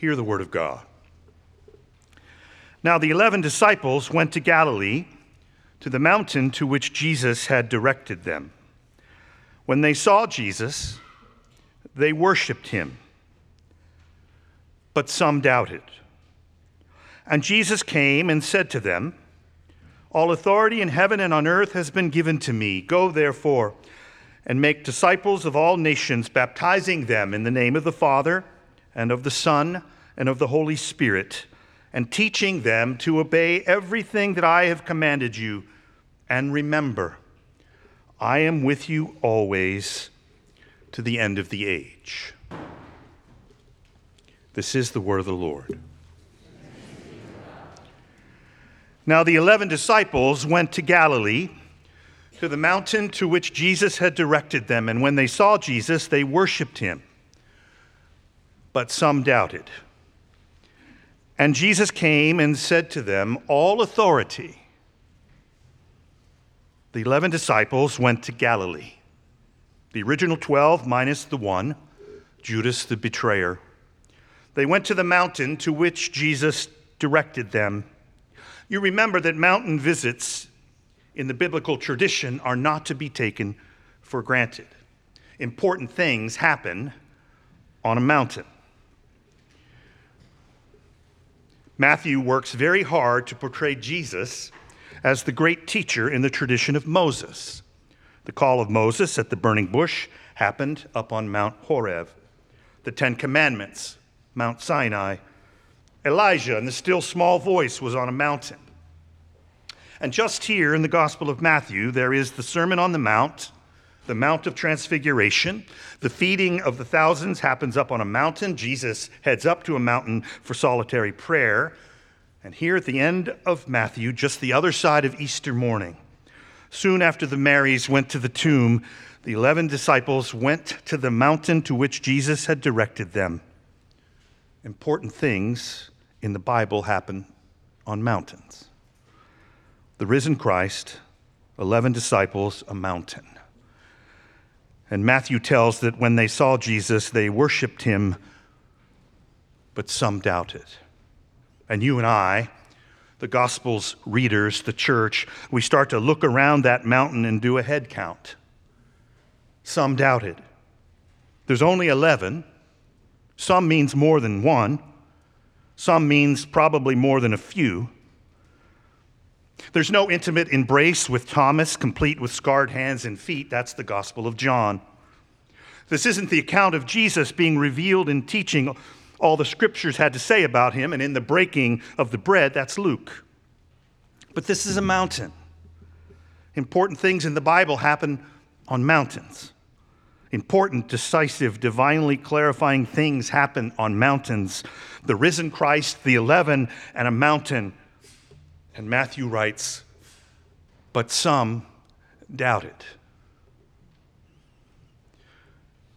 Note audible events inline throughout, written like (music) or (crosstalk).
Hear the word of God. Now the eleven disciples went to Galilee, to the mountain to which Jesus had directed them. When they saw Jesus, they worshiped him, but some doubted. And Jesus came and said to them, All authority in heaven and on earth has been given to me. Go therefore and make disciples of all nations, baptizing them in the name of the Father and of the Son and of the Holy Spirit, and teaching them to obey everything that I have commanded you. And remember, I am with you always to the end of the age. This is the word of the Lord. Now the eleven disciples went to Galilee, to the mountain to which Jesus had directed them, and when they saw Jesus, they worshiped him but some doubted. And Jesus came and said to them, All authority. The 11 disciples went to Galilee. The original 12 minus the one, Judas the betrayer. They went to the mountain to which Jesus directed them. You remember that mountain visits in the biblical tradition are not to be taken for granted. Important things happen on a mountain. Matthew works very hard to portray Jesus as the great teacher in the tradition of Moses. The call of Moses at the burning bush happened up on Mount Horeb. The Ten Commandments, Mount Sinai. Elijah and the still small voice was on a mountain. And just here in the Gospel of Matthew, there is the Sermon on the Mount, the Mount of Transfiguration. The feeding of the thousands happens up on a mountain. Jesus heads up to a mountain for solitary prayer. And here at the end of Matthew, just the other side of Easter morning, soon after the Marys went to the tomb, the 11 disciples went to the mountain to which Jesus had directed them. Important things in the Bible happen on mountains. The risen Christ, 11 disciples, a mountain. And Matthew tells that when they saw Jesus, they worshiped him, but some doubted. And you and I, the Gospels readers, the church, we start to look around that mountain and do a head count. Some doubted. There's only 11. Some means more than one. Some means probably more than a few. There's no intimate embrace with Thomas, complete with scarred hands and feet. That's the Gospel of John. This isn't the account of Jesus being revealed in teaching all the scriptures had to say about him, and in the breaking of the bread, that's Luke. But this is a mountain. Important things in the Bible happen on mountains. Important, decisive, divinely clarifying things happen on mountains. The risen Christ, the 11, and a mountain and Matthew writes, But some doubted.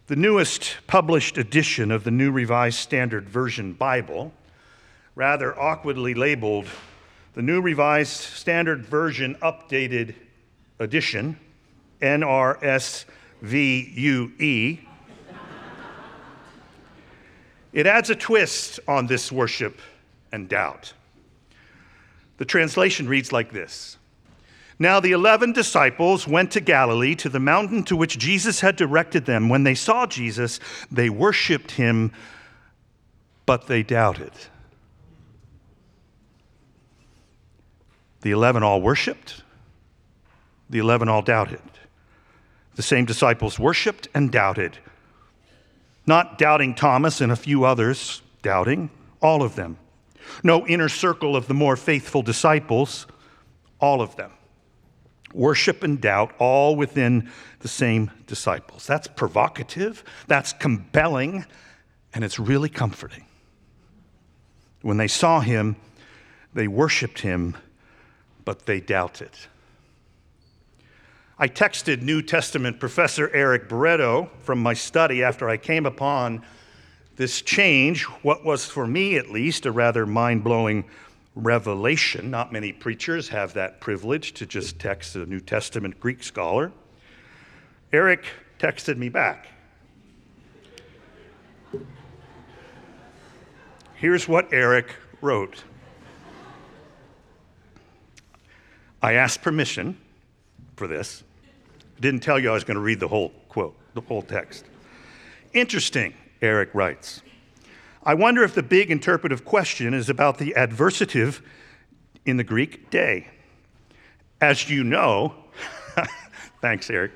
The newest published edition of the New Revised Standard Version Bible, rather awkwardly labeled the New Revised Standard Version Updated Edition, NRSVUE, it adds a twist on this worship and doubt. The translation reads like this Now the eleven disciples went to Galilee, to the mountain to which Jesus had directed them. When they saw Jesus, they worshiped him, but they doubted. The eleven all worshiped, the eleven all doubted. The same disciples worshiped and doubted. Not doubting Thomas and a few others, doubting all of them no inner circle of the more faithful disciples, all of them. Worship and doubt, all within the same disciples. That's provocative, that's compelling, and it's really comforting. When they saw him, they worshiped him, but they doubted. I texted New Testament professor Eric Barreto from my study after I came upon this change, what was for me at least a rather mind blowing revelation, not many preachers have that privilege to just text a New Testament Greek scholar. Eric texted me back. Here's what Eric wrote I asked permission for this. Didn't tell you I was going to read the whole quote, the whole text. Interesting, Eric writes. I wonder if the big interpretive question is about the adversative in the Greek day. As you know, (laughs) thanks, Eric.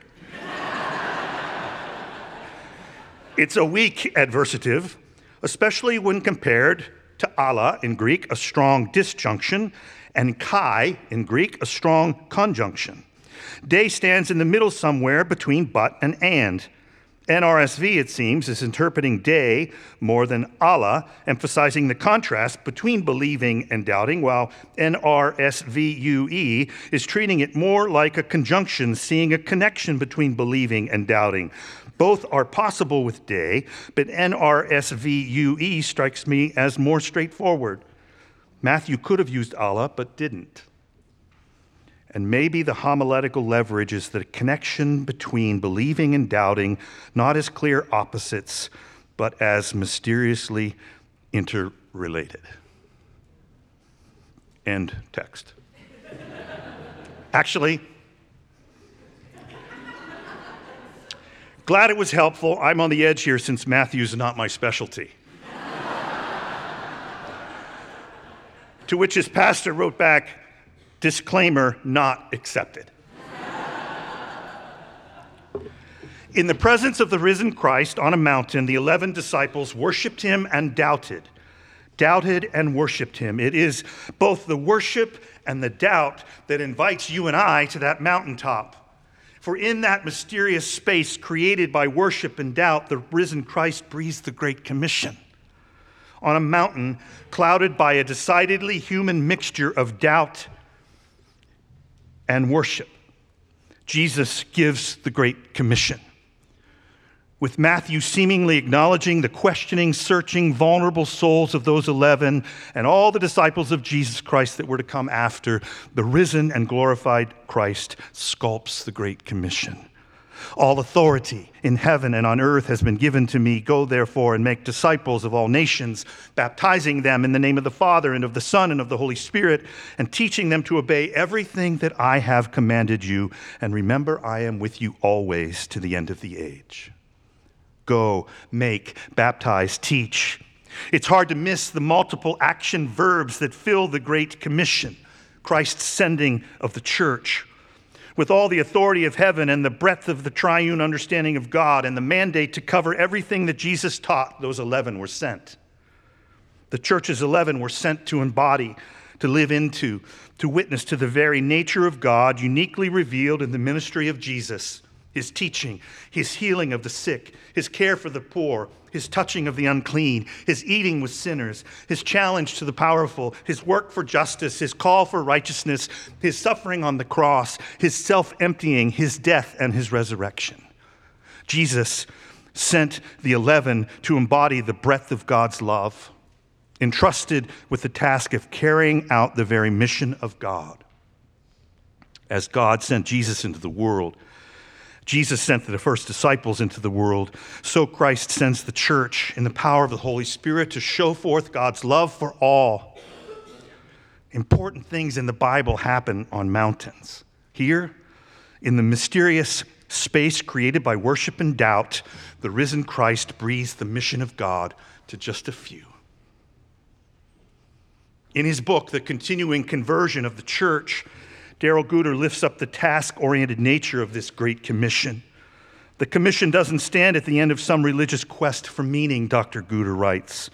it's a weak adversative, especially when compared to alla in Greek, a strong disjunction, and kai in Greek, a strong conjunction. Day stands in the middle somewhere between but and and. NRSV, it seems, is interpreting day more than alla, emphasizing the contrast between believing and doubting, while NRSVUE is treating it more like a conjunction, seeing a connection between believing and doubting. Both are possible with day, but NRSVUE strikes me as more straightforward. Matthew could have used alla, but didn't. And maybe the homiletical leverage is the connection between believing and doubting, not as clear opposites, but as mysteriously interrelated. End text. Actually, glad it was helpful. I'm on the edge here since Matthew's not my specialty. to which his pastor wrote back, Disclaimer not accepted. In the presence of the risen Christ on a mountain, the 11 disciples worshiped him and doubted. Doubted and worshiped him. It is both the worship and the doubt that invites you and I to that mountaintop. For in that mysterious space created by worship and doubt, the risen Christ breathes the Great Commission. On a mountain clouded by a decidedly human mixture of doubt and worship. Jesus gives the Great Commission. With Matthew seemingly acknowledging the questioning, searching, vulnerable souls of those 11 and all the disciples of Jesus Christ that were to come after, the risen and glorified Christ sculpts the Great Commission. All authority in heaven and on earth has been given to me. Go therefore and make disciples of all nations, baptizing them in the name of the Father and of the Son and of the Holy Spirit, and teaching them to obey everything that I have commanded you. And remember, I am with you always to the end of the age. Go, make, baptize, teach. It's hard to miss the multiple action verbs that fill the Great Commission Christ's sending of the church with all the authority of heaven and the breadth of the triune understanding of God and the mandate to cover everything that Jesus taught, those 11 were sent. The church's 11 were sent to embody, to live into, to witness to the very nature of God uniquely revealed in the ministry of Jesus his teaching, his healing of the sick, his care for the poor, his touching of the unclean, his eating with sinners, his challenge to the powerful, his work for justice, his call for righteousness, his suffering on the cross, his self emptying, his death, and his resurrection. Jesus sent the eleven to embody the breadth of God's love, entrusted with the task of carrying out the very mission of God. As God sent Jesus into the world, Jesus sent the first disciples into the world. So Christ sends the church in the power of the Holy Spirit to show forth God's love for all. Important things in the Bible happen on mountains. Here, in the mysterious space created by worship and doubt, the risen Christ breathes the mission of God to just a few. In his book, The Continuing Conversion of the Church, Darrell Guder lifts up the task oriented nature of this great commission. The commission doesn't stand at the end of some religious quest for meaning, Dr. Guder writes.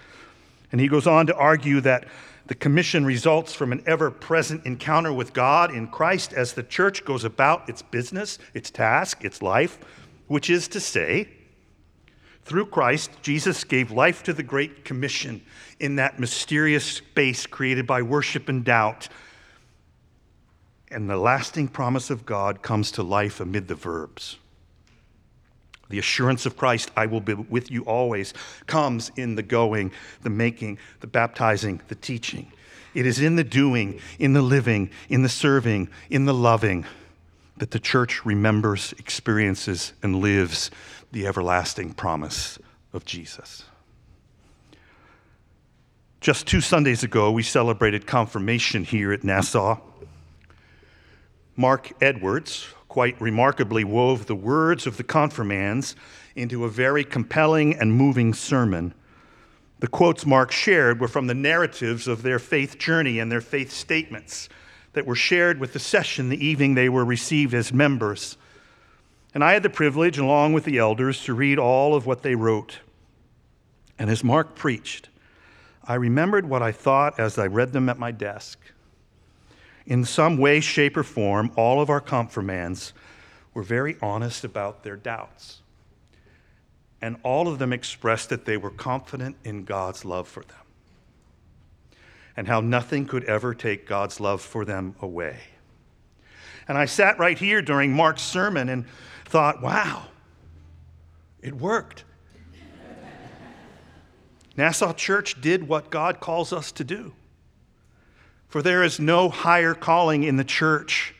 And he goes on to argue that the commission results from an ever present encounter with God in Christ as the church goes about its business, its task, its life, which is to say, through Christ, Jesus gave life to the Great Commission in that mysterious space created by worship and doubt and the lasting promise of God comes to life amid the verbs. The assurance of Christ, I will be with you always, comes in the going, the making, the baptizing, the teaching. It is in the doing, in the living, in the serving, in the loving that the church remembers, experiences, and lives the everlasting promise of Jesus. Just two Sundays ago, we celebrated confirmation here at Nassau. Mark Edwards quite remarkably wove the words of the confirmands into a very compelling and moving sermon. The quotes Mark shared were from the narratives of their faith journey and their faith statements that were shared with the session the evening they were received as members. And I had the privilege, along with the elders, to read all of what they wrote. And as Mark preached, I remembered what I thought as I read them at my desk. In some way, shape, or form, all of our confirmands were very honest about their doubts. And all of them expressed that they were confident in God's love for them and how nothing could ever take God's love for them away. And I sat right here during Mark's sermon and thought, wow, it worked. (laughs) Nassau Church did what God calls us to do. For there is no higher calling in the church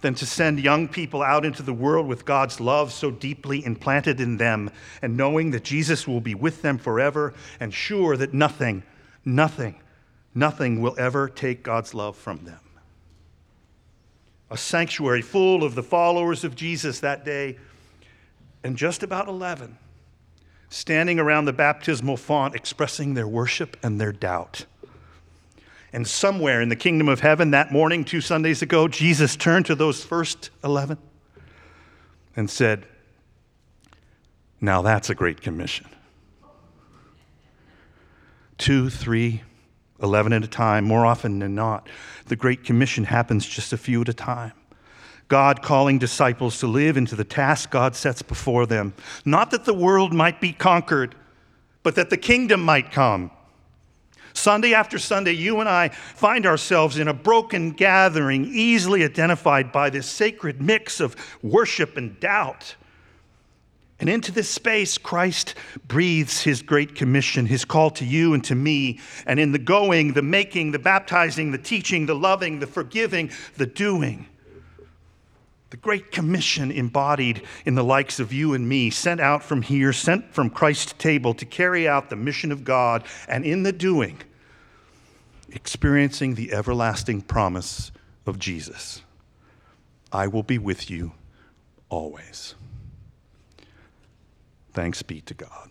than to send young people out into the world with God's love so deeply implanted in them and knowing that Jesus will be with them forever and sure that nothing, nothing, nothing will ever take God's love from them. A sanctuary full of the followers of Jesus that day, and just about 11 standing around the baptismal font expressing their worship and their doubt. And somewhere in the kingdom of heaven that morning, two Sundays ago, Jesus turned to those first 11 and said, Now that's a great commission. Two, three, 11 at a time, more often than not. The Great Commission happens just a few at a time. God calling disciples to live into the task God sets before them. Not that the world might be conquered, but that the kingdom might come. Sunday after Sunday, you and I find ourselves in a broken gathering, easily identified by this sacred mix of worship and doubt. And into this space, Christ breathes his great commission, his call to you and to me. And in the going, the making, the baptizing, the teaching, the loving, the forgiving, the doing, the Great Commission embodied in the likes of you and me, sent out from here, sent from Christ's table to carry out the mission of God, and in the doing, experiencing the everlasting promise of Jesus I will be with you always. Thanks be to God.